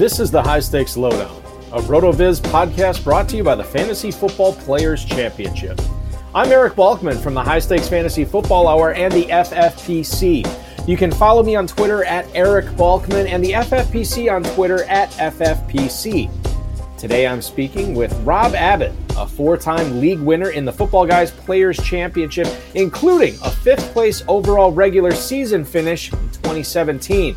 This is the High Stakes Lowdown, a RotoViz podcast brought to you by the Fantasy Football Players Championship. I'm Eric Balkman from the High Stakes Fantasy Football Hour and the FFPC. You can follow me on Twitter at Eric Balkman and the FFPC on Twitter at FFPC. Today I'm speaking with Rob Abbott, a four time league winner in the Football Guys Players Championship, including a fifth place overall regular season finish in 2017.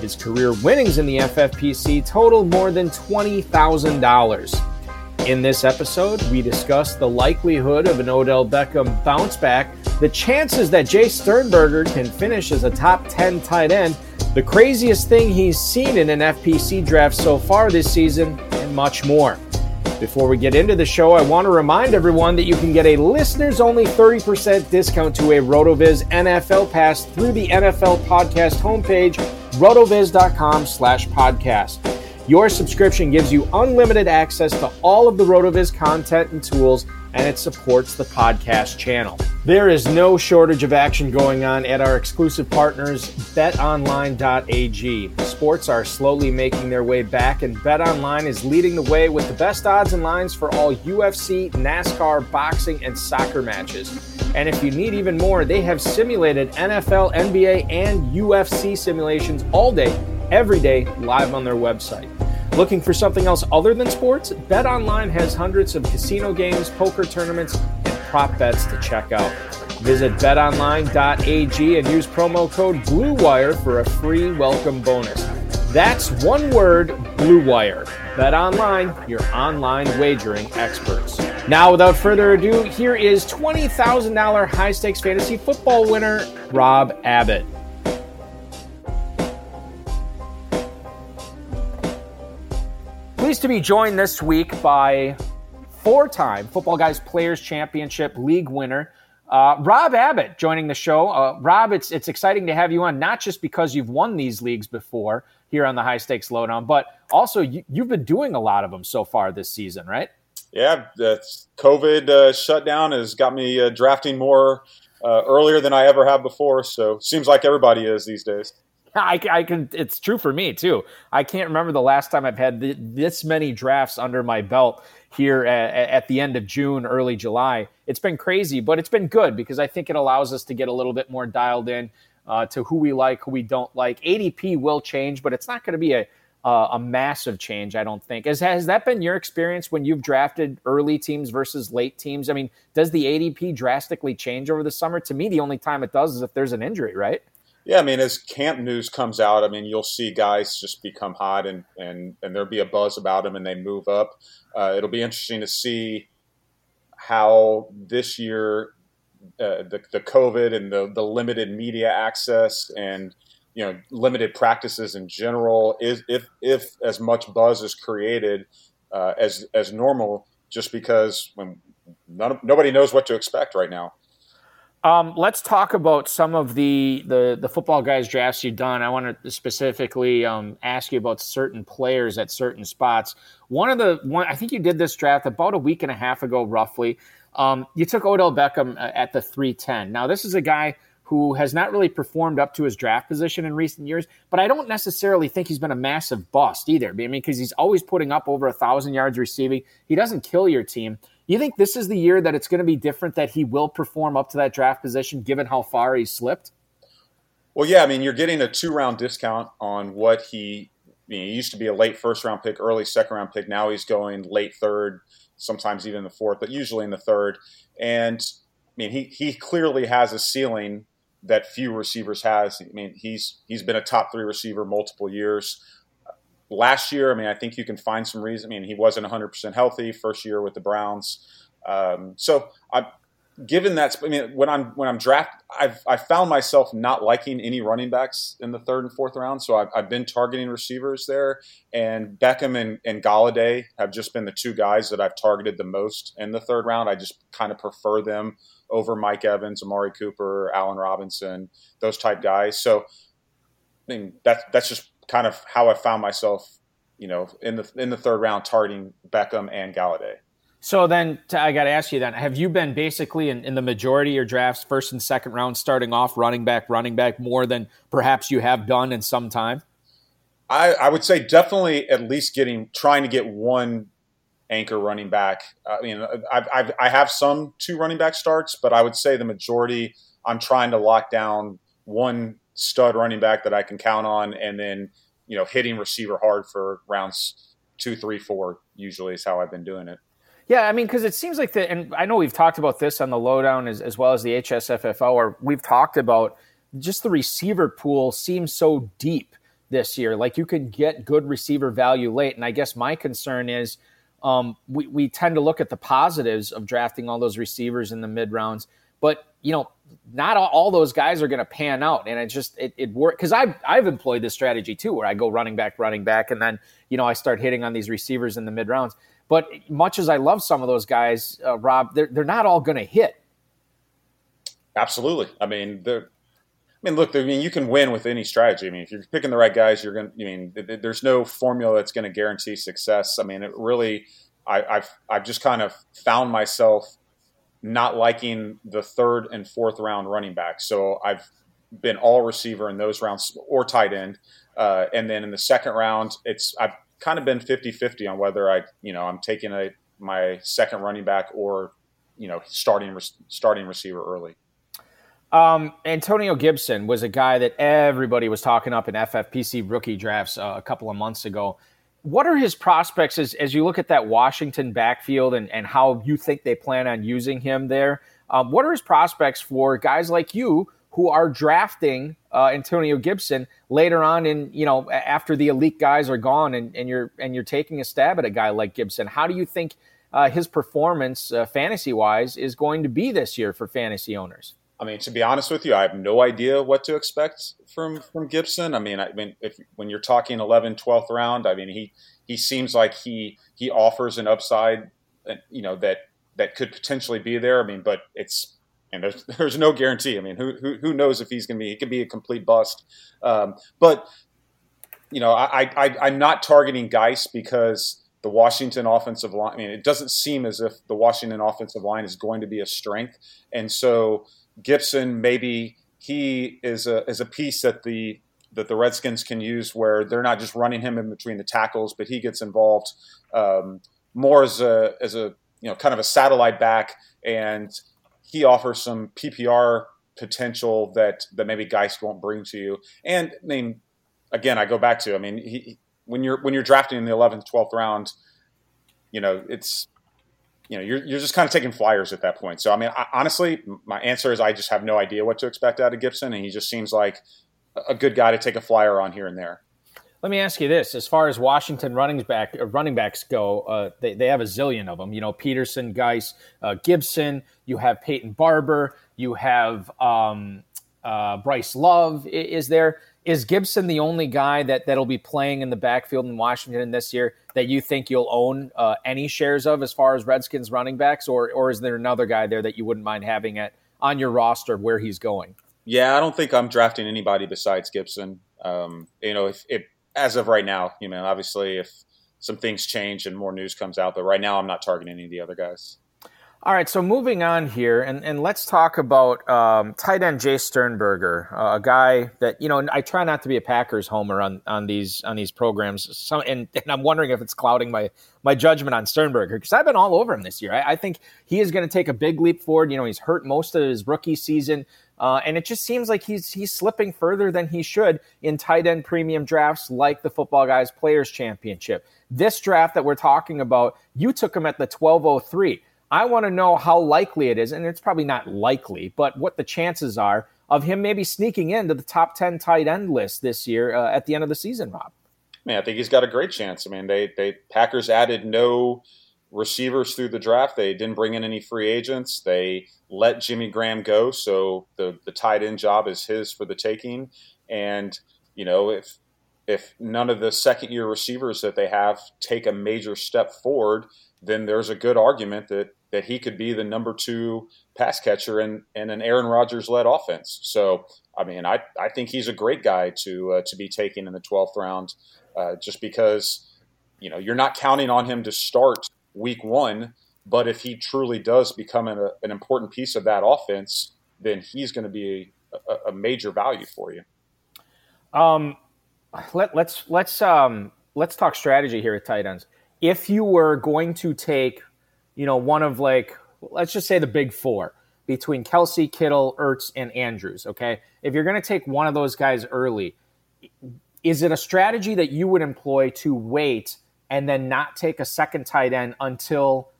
His career winnings in the FFPC total more than $20,000. In this episode, we discuss the likelihood of an Odell Beckham bounce back, the chances that Jace Sternberger can finish as a top 10 tight end, the craziest thing he's seen in an FPC draft so far this season, and much more. Before we get into the show, I want to remind everyone that you can get a listeners only 30% discount to a RotoViz NFL pass through the NFL podcast homepage, rotoviz.com slash podcast. Your subscription gives you unlimited access to all of the RotoViz content and tools, and it supports the podcast channel. There is no shortage of action going on at our exclusive partners, betonline.ag. Sports are slowly making their way back, and BetOnline is leading the way with the best odds and lines for all UFC, NASCAR, boxing, and soccer matches. And if you need even more, they have simulated NFL, NBA, and UFC simulations all day, every day, live on their website. Looking for something else other than sports? BetOnline has hundreds of casino games, poker tournaments, and prop bets to check out. Visit betonline.ag and use promo code BLUEWIRE for a free welcome bonus. That's one word, Blue Wire. Bet online, your online wagering experts. Now, without further ado, here is $20,000 high stakes fantasy football winner, Rob Abbott. Pleased to be joined this week by four time Football Guys Players Championship League winner, uh, Rob Abbott, joining the show. Uh, Rob, it's, it's exciting to have you on, not just because you've won these leagues before here on the High Stakes Lowdown, but also you, have been doing a lot of them so far this season, right? Yeah, that's COVID uh, shutdown has got me uh, drafting more uh, earlier than I ever have before. So seems like everybody is these days. I, I, can. It's true for me too. I can't remember the last time I've had this many drafts under my belt here at, at, the end of June, early July. It's been crazy, but it's been good because I think it allows us to get a little bit more dialed in uh, to who we like, who we don't like. ADP will change, but it's not going to be a uh, a massive change, I don't think. Has, has that been your experience when you've drafted early teams versus late teams? I mean, does the ADP drastically change over the summer? To me, the only time it does is if there's an injury, right? Yeah, I mean, as camp news comes out, I mean, you'll see guys just become hot and and and there'll be a buzz about them and they move up. Uh, it'll be interesting to see how this year uh, the the COVID and the the limited media access and you know limited practices in general is if if as much buzz is created uh, as as normal just because when none, nobody knows what to expect right now. Um, let's talk about some of the, the, the football guys drafts you've done. I want to specifically um, ask you about certain players at certain spots. One of the one I think you did this draft about a week and a half ago, roughly. Um, you took Odell Beckham uh, at the three ten. Now this is a guy who has not really performed up to his draft position in recent years, but I don't necessarily think he's been a massive bust either. I mean, because he's always putting up over a thousand yards receiving. He doesn't kill your team. You think this is the year that it's going to be different, that he will perform up to that draft position given how far he slipped? Well, yeah, I mean, you're getting a two round discount on what he, I mean, he used to be a late first round pick, early second round pick. Now he's going late third, sometimes even the fourth, but usually in the third. And I mean, he, he clearly has a ceiling that few receivers has. I mean, he's he's been a top three receiver multiple years last year, I mean, I think you can find some reason. I mean, he wasn't 100% healthy first year with the Browns. Um, so I, given that, I mean, when I'm when I'm draft, I've I found myself not liking any running backs in the third and fourth round. So I've, I've been targeting receivers there, and Beckham and, and Golladay have just been the two guys that I've targeted the most in the third round. I just kind of prefer them over Mike Evans, Amari Cooper, Allen Robinson, those type guys. So I mean, that's that's just kind of how I found myself, you know, in the in the third round targeting Beckham and Golladay. So then I got to ask you then, have you been basically in, in, the majority of your drafts, first and second round, starting off running back, running back more than perhaps you have done in some time? I, I would say definitely at least getting, trying to get one anchor running back. Uh, I mean, I've, I've, I have some two running back starts, but I would say the majority I'm trying to lock down one stud running back that I can count on, and then you know hitting receiver hard for rounds two, three, four. Usually is how I've been doing it. Yeah, I mean, because it seems like the, and I know we've talked about this on the lowdown as, as well as the HSFFO, or we've talked about just the receiver pool seems so deep this year. Like you can get good receiver value late. And I guess my concern is um, we, we tend to look at the positives of drafting all those receivers in the mid rounds. But you know, not all, all those guys are going to pan out, and it just it, it worked because I've I've employed this strategy too, where I go running back, running back, and then you know I start hitting on these receivers in the mid rounds. But much as I love some of those guys, uh, Rob, they're they're not all going to hit. Absolutely. I mean, they're. I mean, look. I mean, you can win with any strategy. I mean, if you're picking the right guys, you're going. to I mean, there's no formula that's going to guarantee success. I mean, it really. I, I've I've just kind of found myself not liking the third and fourth round running back. So I've been all receiver in those rounds or tight end. Uh, and then in the second round, it's I've kind of been 50-50 on whether I, you know, I'm taking a my second running back or, you know, starting starting receiver early. Um, Antonio Gibson was a guy that everybody was talking up in FFPC rookie drafts uh, a couple of months ago what are his prospects as, as you look at that Washington backfield and, and how you think they plan on using him there? Um, what are his prospects for guys like you who are drafting uh, Antonio Gibson later on in you know after the elite guys are gone and, and you're and you're taking a stab at a guy like Gibson? How do you think uh, his performance uh, fantasy wise is going to be this year for fantasy owners? I mean, to be honest with you, I have no idea what to expect from from Gibson. I mean, I mean, if when you're talking 11th, 12th round, I mean, he he seems like he he offers an upside, uh, you know, that that could potentially be there. I mean, but it's and there's there's no guarantee. I mean, who who, who knows if he's going to be? He could be a complete bust. Um, but you know, I, I I'm not targeting Guice because the Washington offensive line. I mean, it doesn't seem as if the Washington offensive line is going to be a strength, and so Gibson maybe he is a is a piece that the that the Redskins can use where they're not just running him in between the tackles, but he gets involved um, more as a as a you know kind of a satellite back, and he offers some PPR potential that that maybe Guice won't bring to you. And I mean, again, I go back to I mean, he, when you're when you're drafting in the 11th, 12th round, you know, it's you know, you're, you're just kind of taking flyers at that point. So, I mean, I, honestly, my answer is I just have no idea what to expect out of Gibson, and he just seems like a good guy to take a flyer on here and there. Let me ask you this: as far as Washington running back uh, running backs go, uh, they they have a zillion of them. You know, Peterson, Guice, uh, Gibson. You have Peyton Barber. You have um, uh, Bryce Love. Is there? Is Gibson the only guy that that'll be playing in the backfield in Washington this year that you think you'll own uh, any shares of as far as Redskins running backs, or or is there another guy there that you wouldn't mind having at on your roster where he's going? Yeah, I don't think I'm drafting anybody besides Gibson. Um, you know, if, if as of right now, you know, obviously if some things change and more news comes out, but right now I'm not targeting any of the other guys. All right, so moving on here, and, and let's talk about um, tight end Jace Sternberger, uh, a guy that you know. I try not to be a Packers homer on, on these on these programs, and, and I'm wondering if it's clouding my my judgment on Sternberger because I've been all over him this year. I, I think he is going to take a big leap forward. You know, he's hurt most of his rookie season. Uh, and it just seems like he's he's slipping further than he should in tight end premium drafts like the Football Guys Players Championship. This draft that we're talking about, you took him at the 1203. I want to know how likely it is, and it's probably not likely, but what the chances are of him maybe sneaking into the top 10 tight end list this year uh, at the end of the season, Rob. Mean, I think he's got a great chance. I mean, they they Packers added no receivers through the draft. They didn't bring in any free agents. They let Jimmy Graham go, so the the tight end job is his for the taking. And you know, if if none of the second year receivers that they have take a major step forward, then there's a good argument that that he could be the number two pass catcher in, in an Aaron Rodgers led offense. So, I mean, I, I think he's a great guy to uh, to be taken in the 12th round, uh, just because you know you're not counting on him to start week one but if he truly does become an, an important piece of that offense, then he's going to be a, a, major value for you. Um, let, let's let's um, let's talk strategy here at tight ends. If you were going to take, you know, one of like, let's just say the big four between Kelce, Kittle, Ertz, and Andrews. Okay, if you're going to take one of those guys early, is it a strategy that you would employ to wait and then not take a second tight end until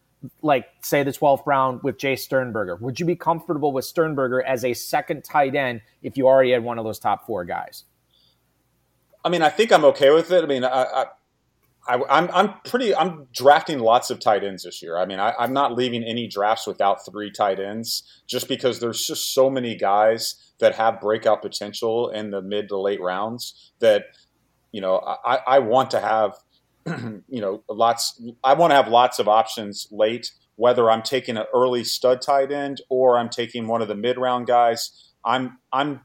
like say the 12th round with Jace Sternberger? Would you be comfortable with Sternberger as a second tight end if you already had one of those top four guys? I mean, I think I'm okay with it. I mean, I, I, am I'm, I'm pretty. I'm drafting lots of tight ends this year. I mean, I, I'm not leaving any drafts without three tight ends, just because there's just so many guys that have breakout potential in the mid to late rounds that you know I, I want to have you know, lots. I want to have lots of options late, whether I'm taking an early stud tight end or I'm taking one of the mid round guys. I'm I'm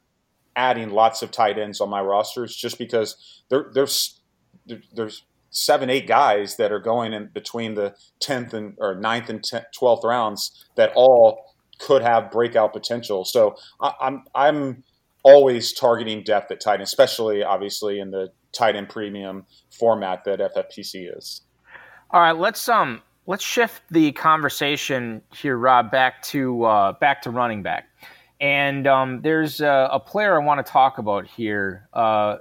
adding lots of tight ends on my rosters just because there, there's there's seven eight guys that are going in between the 10th and or 9th and 10th, 12th rounds that all could have breakout potential. So I, I'm I'm always targeting depth at tight end, especially obviously in the tight end premium format that FFPC is. All right, let's um let's shift the conversation here, Rob, back to uh, back to running back. And um, there's a, a, player I want to talk about here. Uh,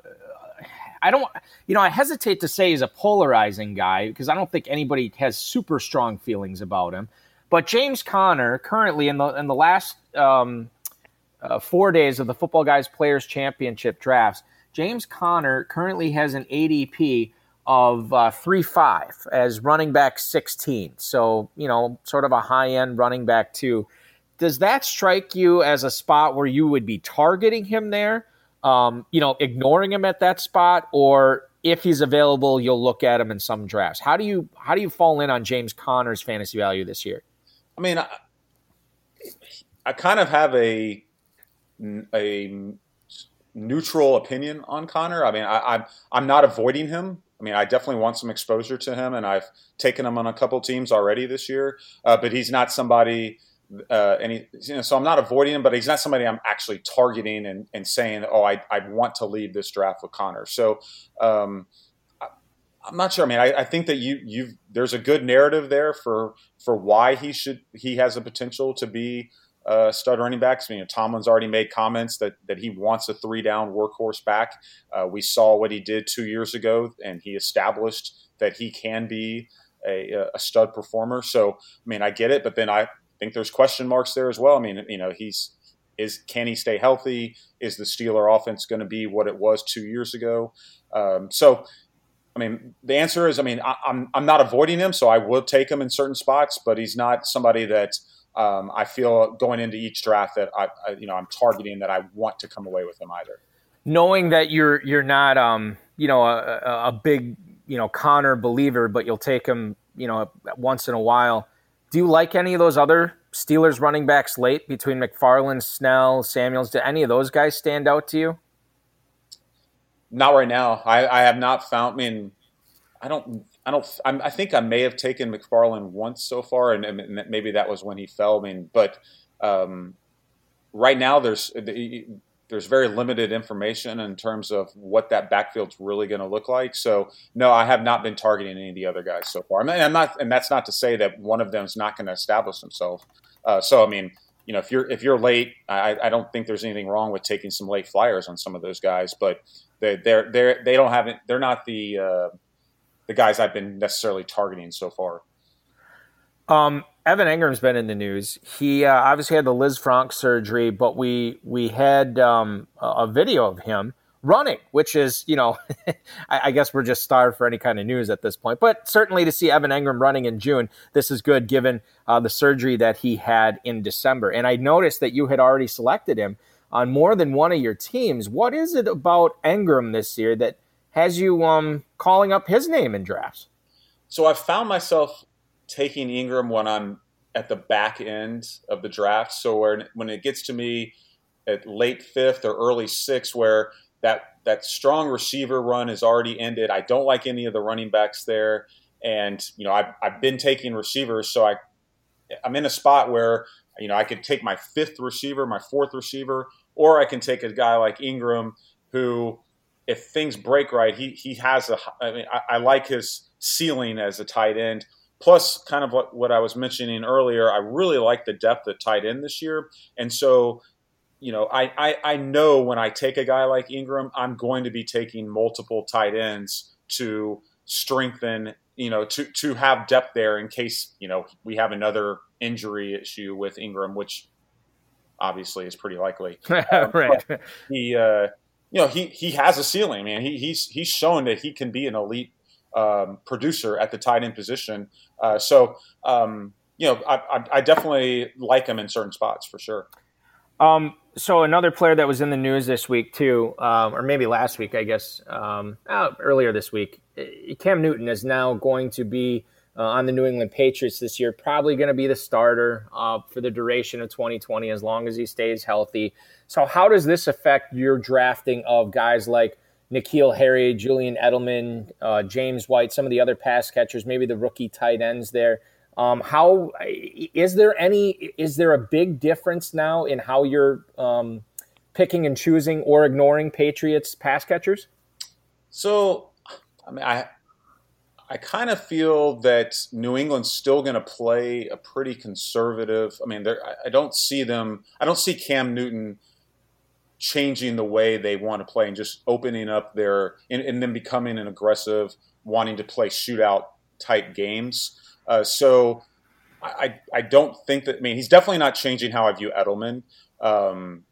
I don't, you know, I hesitate to say he's a polarizing guy because I don't think anybody has super strong feelings about him. But James Conner, currently in the in the last um, uh, four days of the Football Guys Players Championship drafts, James Conner currently has an ADP of uh, 3 5 as running back 16. So, you know, sort of a high end running back, too. Does that strike you as a spot where you would be targeting him there? Um, you know, ignoring him at that spot, or if he's available, you'll look at him in some drafts. How do you how do you fall in on James Conner's fantasy value this year? I mean, I, I kind of have a a neutral opinion on Conner. I mean, I, am I'm, I'm not avoiding him. I mean, I definitely want some exposure to him, and I've taken him on a couple teams already this year. Uh, but he's not somebody. Uh, and he, you know, so I'm not avoiding him, but he's not somebody I'm actually targeting and, and saying, "Oh, I I want to leave this draft with Conner. So um, I, I'm not sure. I mean, I, I think that you you there's a good narrative there for for why he should he has a potential to be uh, stud running backs. You know, Tomlin's already made comments that that he wants a three down workhorse back. Uh, we saw what he did two years ago, and he established that he can be a, a, stud performer. So, I mean, I get it, but then I think there's question marks there as well. I mean, you know, he's is can he stay healthy? Is the Steeler offense going to be what it was two years ago? Um, so, I mean, the answer is, I mean, I, I'm I'm not avoiding him, so I will take him in certain spots, but he's not somebody that um, I feel going into each draft that I, I, you know I'm targeting that I want to come away with him either. Knowing that you're you're not um, you know a, a big you know Conner believer, but you'll take him you know once in a while. Do you like any of those other Steelers running backs late between McFarland, Snell, Samuels? Do any of those guys stand out to you? Not right now. I, I have not found. I mean, I don't. I don't. I'm, i think I may have taken McFarland once so far, and, and, maybe that was when he fell. I mean, but um, right now there's there's very limited information in terms of what that backfield's really going to look like. So no, I have not been targeting any of the other guys so far. Mean, I'm not, and that's not to say that one of them is not going to establish himself. Uh, so I mean, you know, if you're if you're late, I, I don't think there's anything wrong with taking some late flyers on some of those guys, but they they're they're they don't have it. They're not the uh, the guys I've been necessarily targeting so far. Um, Evan Engram's been in the news. He uh, obviously had the Lisfranc surgery, but we we had um, a video of him running, which is you know, I, I, guess we're just starved for any kind of news at this point. But certainly to see Evan Engram running in June, this is good given uh, the surgery that he had in December. And I noticed that you had already selected him on more than one of your teams. What is it about Engram this year that has you um, calling up his name in drafts? So I found myself taking Engram when I'm at the back end of the draft. So when when it gets to me at late fifth or early sixth, where that that strong receiver run is already ended, I don't like any of the running backs there, and you know I've I've been taking receivers, so I I'm in a spot where you know I could take my fifth receiver, my fourth receiver, or I can take a guy like Engram who. If things break right, he he has a. I mean, I, I like his ceiling as a tight end Plus, kind of what, what I was mentioning earlier, I really like the depth at tight end this year. And so, you know, I, I, I know when I take a guy like Engram, I'm going to be taking multiple tight ends to strengthen, you know, to, to have depth there in case, you know, we have another injury issue with Engram, which obviously is pretty likely. Um, right. He, uh, you know, he, he has a ceiling, man. He, he's, he's shown that he can be an elite um, producer at the tight end position. Uh, so, um, you know, I, I, I, definitely like him in certain spots for sure. Um, so another player that was in the news this week too, um, or maybe last week, I guess, um, uh, earlier this week, Cam Newton is now going to be uh, on the New England Patriots this year. Probably going to be the starter uh, for the duration of 2020 as long as he stays healthy. So, how does this affect your drafting of guys like N'Keal Harry, Julian Edelman, uh, James White, some of the other pass catchers, maybe the rookie tight ends there. Um, how is there any? Is there a big difference now in how you're um, picking and choosing or ignoring Patriots pass catchers? So, I mean, I I kind of feel that New England's still going to play a pretty conservative. I mean, I don't see them. I don't see Cam Newton changing the way they want to play and just opening up their and, and then becoming an aggressive, wanting to play shootout type games. Uh, so I, I don't think that. I mean, he's definitely not changing how I view Edelman. Um,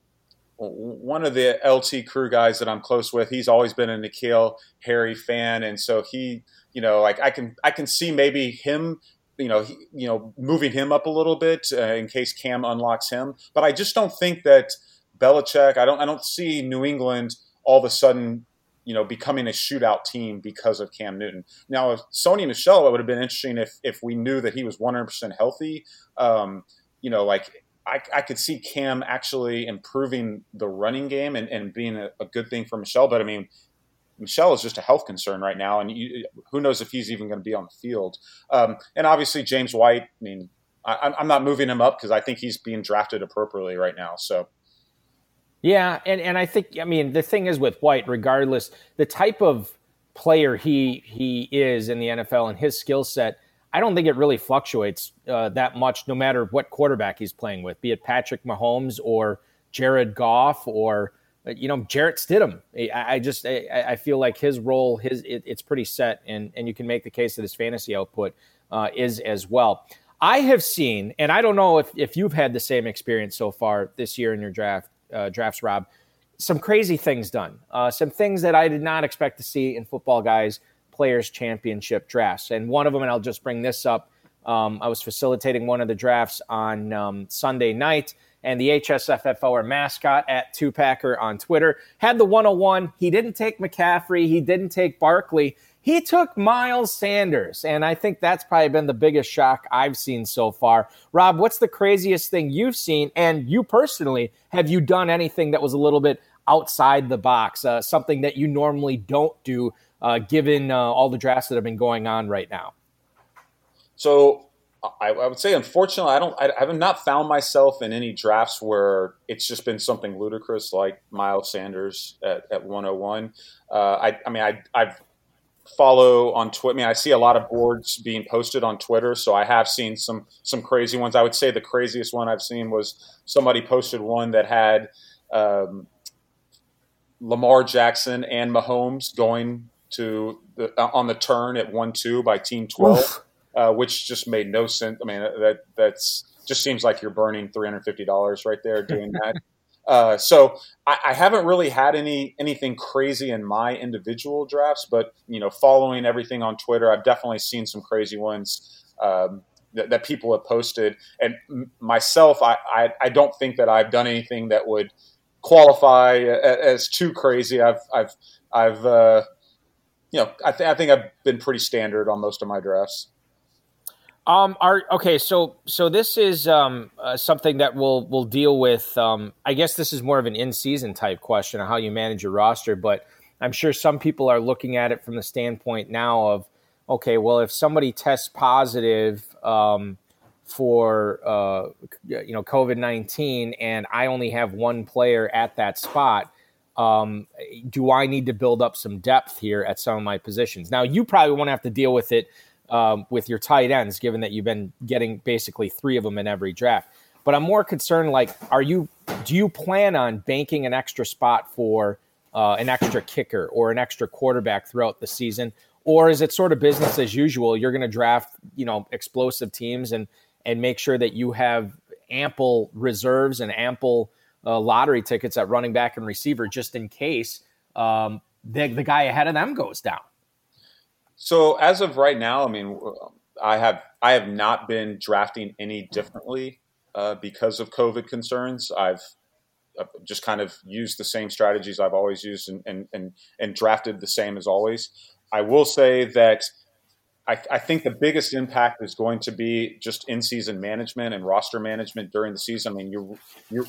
one of the LT crew guys that I'm close with, he's always been a N'Keal Harry fan, and so he, you know, like I can I can see maybe him you know, he, you know, moving him up a little bit uh, in case Cam unlocks him. But I just don't think that Belichick. I don't I don't see New England all of a sudden you know becoming a shootout team because of Cam Newton. Now, if Sony Michel, it would have been interesting if if we knew that he was 100 percent healthy. Um, you know, like I, I, could see Cam actually improving the running game and, and being a, a, good thing for Michel. But I mean, Michel is just a health concern right now, and you, who knows if he's even going to be on the field. Um, and obviously, James White. I mean, I'm not moving him up because I think he's being drafted appropriately right now. So. Yeah, and, and I think I mean the thing is with White, regardless the type of player he he is in the NFL and his skill set, I don't think it really fluctuates uh, that much, no matter what quarterback he's playing with, be it Patrick Mahomes or Jared Goff or uh, you know Jarrett Stidham. I, I just I, I, feel like his role his it, it's pretty set, and and you can make the case that his fantasy output uh, is as well. I have seen, and I don't know if, if you've had the same experience so far this year in your draft uh, drafts, Rob. Some crazy things done, uh, some things that I did not expect to see in football guys players championship drafts. And one of them, and I'll just bring this up. Um, I was facilitating one of the drafts on um, Sunday night, and the HSFFO mascot at Two Packer on Twitter had the 101. He didn't take McCaffrey, he didn't take Barkley. He took Miles Sanders, and I think that's probably been the biggest shock I've seen so far. Rob, what's the craziest thing you've seen? And you personally, have you done anything that was a little bit outside the box, uh, something that you normally don't do, uh, given uh, all the drafts that have been going on right now? So I, I, would say, unfortunately, I don't. I, I, have not found myself in any drafts where it's just been something ludicrous like Miles Sanders at, at 101. Uh, I, I mean, I, I've follow on Twitter. I mean, I see a lot of boards being posted on Twitter, so I have seen some some crazy ones. I would say the craziest one I've seen was somebody posted one that had um, Lamar Jackson and Mahomes going to the, uh, on the turn at one two by Team Twelve, uh, which just made no sense. I mean, that that's just seems like you're burning three hundred fifty dollars right there doing that. Uh, so I, I, haven't really had any anything crazy in my individual drafts, but you know, following everything on Twitter, I've definitely seen some crazy ones um, that, that, people have posted. And myself, I, I, I don't think that I've done anything that would qualify as, too crazy. I've I've I've uh, you know I, th- I think I've been pretty standard on most of my drafts. Um, are okay. So, so this is um, uh, something that we'll we'll deal with. Um, I guess this is more of an in-season type question on how you manage your roster, but I'm sure some people are looking at it from the standpoint now of, okay, well, if somebody tests positive um, for uh, you know COVID nineteen, and I only have one player at that spot. Um, do I need to build up some depth here at some of my positions? Now, you probably won't have to deal with it um, with your tight ends, given that you've been getting basically three of them in every draft. But I'm more concerned, like, are you do you plan on banking an extra spot for uh, an extra kicker or an extra quarterback throughout the season, or is it sort of business as usual? You're going to draft, you know, explosive teams and and make sure that you have ample reserves and ample uh, lottery tickets at running back and receiver just in case um, the, the guy ahead of them goes down. So as of right now, I mean, I have I have not been drafting any differently uh, because of COVID concerns. I've just kind of used the same strategies I've always used and, and, and, and drafted the same as always. I will say that I, I, think the biggest impact is going to be just in-season management and roster management during the season. I mean, you're, you're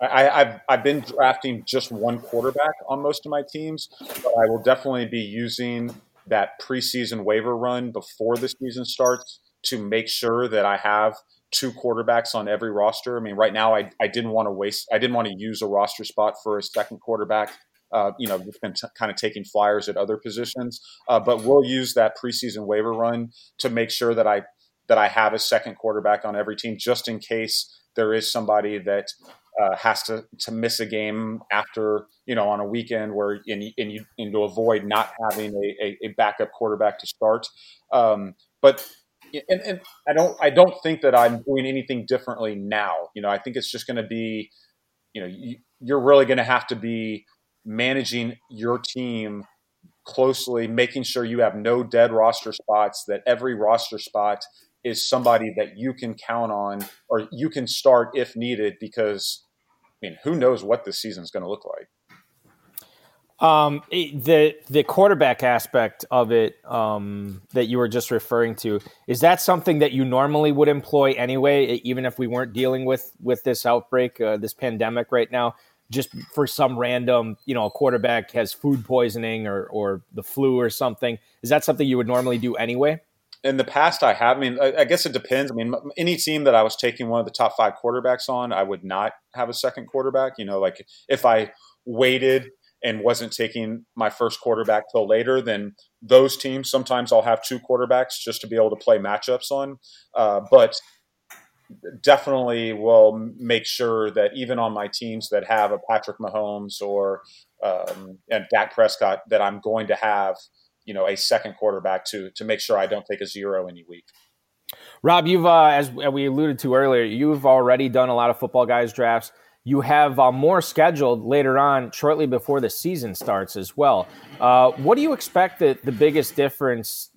I, have I've been drafting just one quarterback on most of my teams, but I will definitely be using that preseason waiver run before the season starts to make sure that I have two quarterbacks on every roster. I mean, right now I, I didn't want to waste, I didn't want to use a roster spot for a second quarterback. Uh, you know, we've been t- kind of taking flyers at other positions, uh, but we'll use that preseason waiver run to make sure that I that I have a second quarterback on every team, just in case there is somebody that uh, has to to miss a game after you know on a weekend where and you, and, you, and to avoid not having a, a, a backup quarterback to start. Um, but and, and, I don't I don't think that I'm doing anything differently now. You know, I think it's just going to be, you know, you, you're really going to have to be managing your team closely, making sure you have no dead roster spots, that every roster spot is somebody that you can count on or you can start if needed because I mean, who knows what this season is going to look like? Um, the the quarterback aspect of it um, that you were just referring to is that something that you normally would employ anyway, even if we weren't dealing with with this outbreak, uh, this pandemic right now. Just for some random, you know, a quarterback has food poisoning or or the flu or something. Is that something you would normally do anyway? In the past, I have. I mean, I, I, guess it depends. I mean, any team that I was taking one of the top five quarterbacks on, I would not have a second quarterback. You know, like if I waited and wasn't taking my first quarterback till later, then those teams sometimes I'll have two quarterbacks just to be able to play matchups on. Uh, but definitely will make sure that even on my teams that have a Patrick Mahomes or um, and Dak Prescott, that I'm going to have you know a second quarterback to to make sure I don't take a zero any week. Rob, you've uh, as we alluded to earlier, you've already done a lot of football guys drafts. You have uh, more scheduled later on, shortly before the season starts as well. Uh, what do you expect the, the biggest difference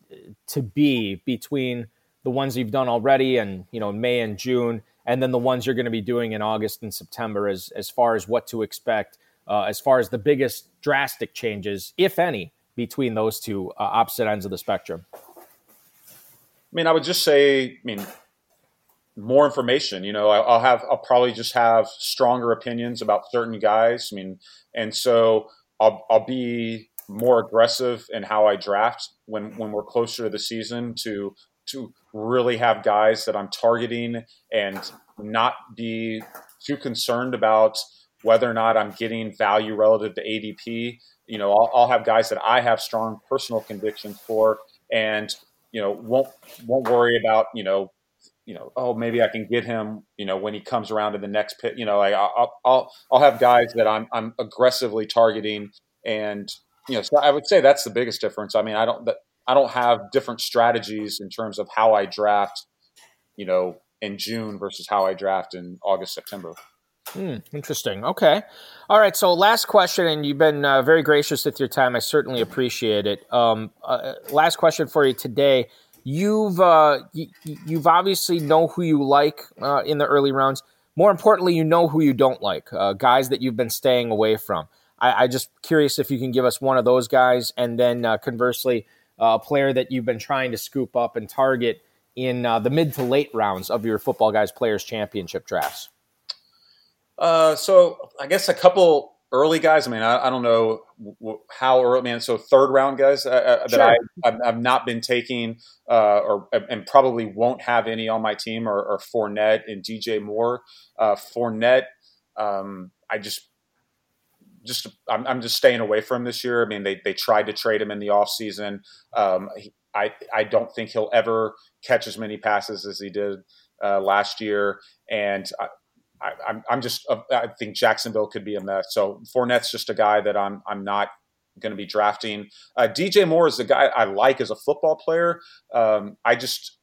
to be between the ones you've done already and you know May and June, and then the ones you're going to be doing in August and September, as as far as what to expect, uh, as far as the biggest drastic changes, if any, between those two uh, opposite ends of the spectrum? I mean, I would just say, I mean, more information. You know, I'll have, I'll probably just have stronger opinions about certain guys. I mean, and so I'll, I'll be more aggressive in how I draft when, when we're closer to the season to, to really have guys that I'm targeting and not be too concerned about whether or not I'm getting value relative to ADP. You know, I'll, I'll have guys that I have strong personal convictions for and, you know, won't, won't worry about, you know, you know, oh, maybe I can get him, you know, when he comes around to the next pit. You know, I, will I'll I'll have guys that I'm I'm aggressively targeting, and you know, so I would say that's the biggest difference. I mean, I don't I don't have different strategies in terms of how I draft, you know, in June versus how I draft in August September. Hmm, interesting. Okay. All right. So, last question, and you've been uh, very gracious with your time. I certainly appreciate it. Um, uh, last question for you today you've uh, you've obviously know who you like uh, in the early rounds. More importantly, you know who you don't like, uh, guys that you've been staying away from. I, I just curious if you can give us one of those guys, and then uh, conversely, a player that you've been trying to scoop up and target in the mid to late rounds of your football guys players championship drafts. So I guess a couple early guys. I mean, I, I don't know how early, man. So third round guys uh, uh that sure. I I've, I've, not been taking, uh, or and probably won't have any on my team, are, are Fournette and DJ Moore. Uh, Fournette, um, I just just I'm, I'm, just staying away from this year. I mean, they they tried to trade him in the offseason. Um, I I don't think he'll ever catch as many passes as he did uh, last year, and I, I, am I'm just uh, I think Jacksonville could be a mess. So Fournette's just a guy that I'm I'm not going to be drafting. Uh, DJ Moore is the guy I like as a football player. Um, I just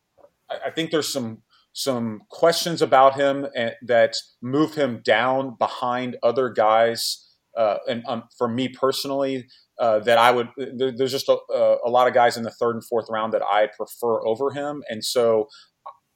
I think there's some some questions about him and, that move him down behind other guys. Uh, and um, for me personally, uh, that I would there, there's just a, a lot of guys in the third and fourth round that I prefer over him, and so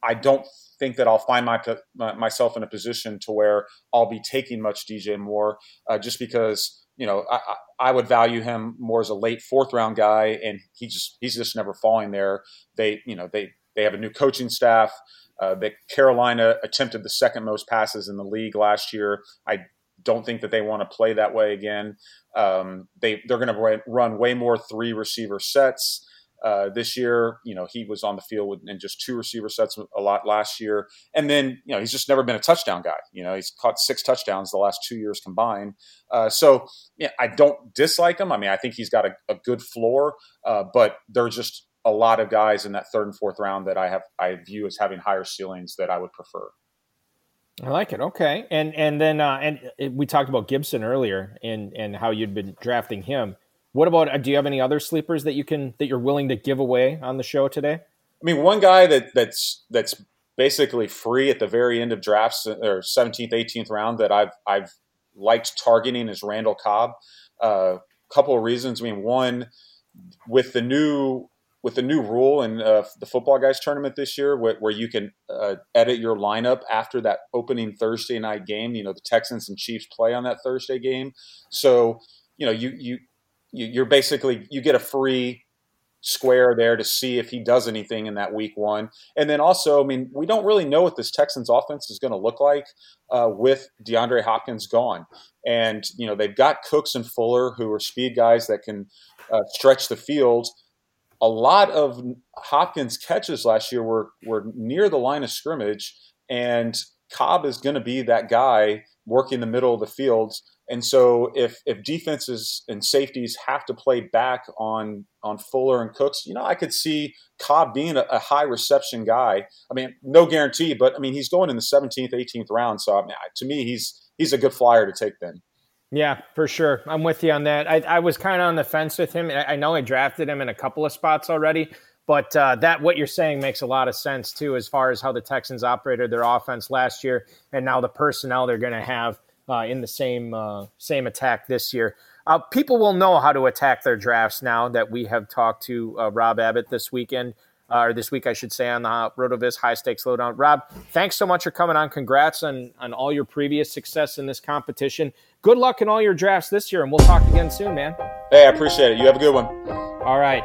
I don't think that I'll find my, my, myself in a position to where I'll be taking much DJ Moore, uh, just because you know I, I would value him more as a late fourth round guy, and he just he's just never falling there. They you know they they have a new coaching staff. Uh, that Carolina attempted the second most passes in the league last year. I don't think that they want to play that way again. Um, they they're going to run way more three receiver sets. Uh, this year, you know, he was on the field with, in just two receiver sets a lot last year. And then, you know, he's just never been a touchdown guy. You know, he's caught six touchdowns the last two years combined. Uh, so, yeah, I don't dislike him. I mean, I think he's got a, a good floor, uh, but there's just a lot of guys in that third and fourth round that I have I view as having higher ceilings that I would prefer. I like it. Okay, and and then uh, and we talked about Gibson earlier and and how you'd been drafting him. What about? Uh, do you have any other sleepers that you can that you're willing to give away on the show today? I mean, one guy that that's that's basically free at the very end of drafts uh, or 17th, 18th round that I've I've liked targeting is Randall Cobb. A uh, couple of reasons. I mean, one with the new with the new rule in uh, the football guys tournament this year, where, where you can uh, edit your lineup after that opening Thursday night game. You know, the Texans and Chiefs play on that Thursday game, so you know you you you're basically you get a free square there to see if he does anything in that week one. And then also, I mean, we don't really know what this Texans offense is going to look like uh, with DeAndre Hopkins gone. And, you know, they've got Cooks and Fuller, who are speed guys that can uh, stretch the field. A lot of Hopkins catches last year were, were near the line of scrimmage, and Cobb is going to be that guy working the middle of the field and so if if defenses and safeties have to play back on on Fuller and Cooks, you know, I could see Cobb being a, a high reception guy. I mean, no guarantee, but I mean, he's going in the 17th, 18th round. So I mean, to me, he's he's a good flyer to take then. Yeah, for sure. I'm with you on that. I, I was kind of on the fence with him. I, I know I drafted him in a couple of spots already, But uh, that what you're saying makes a lot of sense too, as far as how the Texans operated their offense last year, and now the personnel they're going to have uh, in the same uh, same attack this year. Uh, people will know how to attack their drafts now that we have talked to uh, Rob Abbott this weekend, uh, or this week, I should say, on the RotoViz High Stakes Lowdown. Rob, thanks so much for coming on. Congrats on on all your previous success in this competition. Good luck in all your drafts this year, and we'll talk again soon, man. Hey, I appreciate it. You have a good one. All right.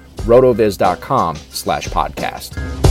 rotoviz.com slash podcast.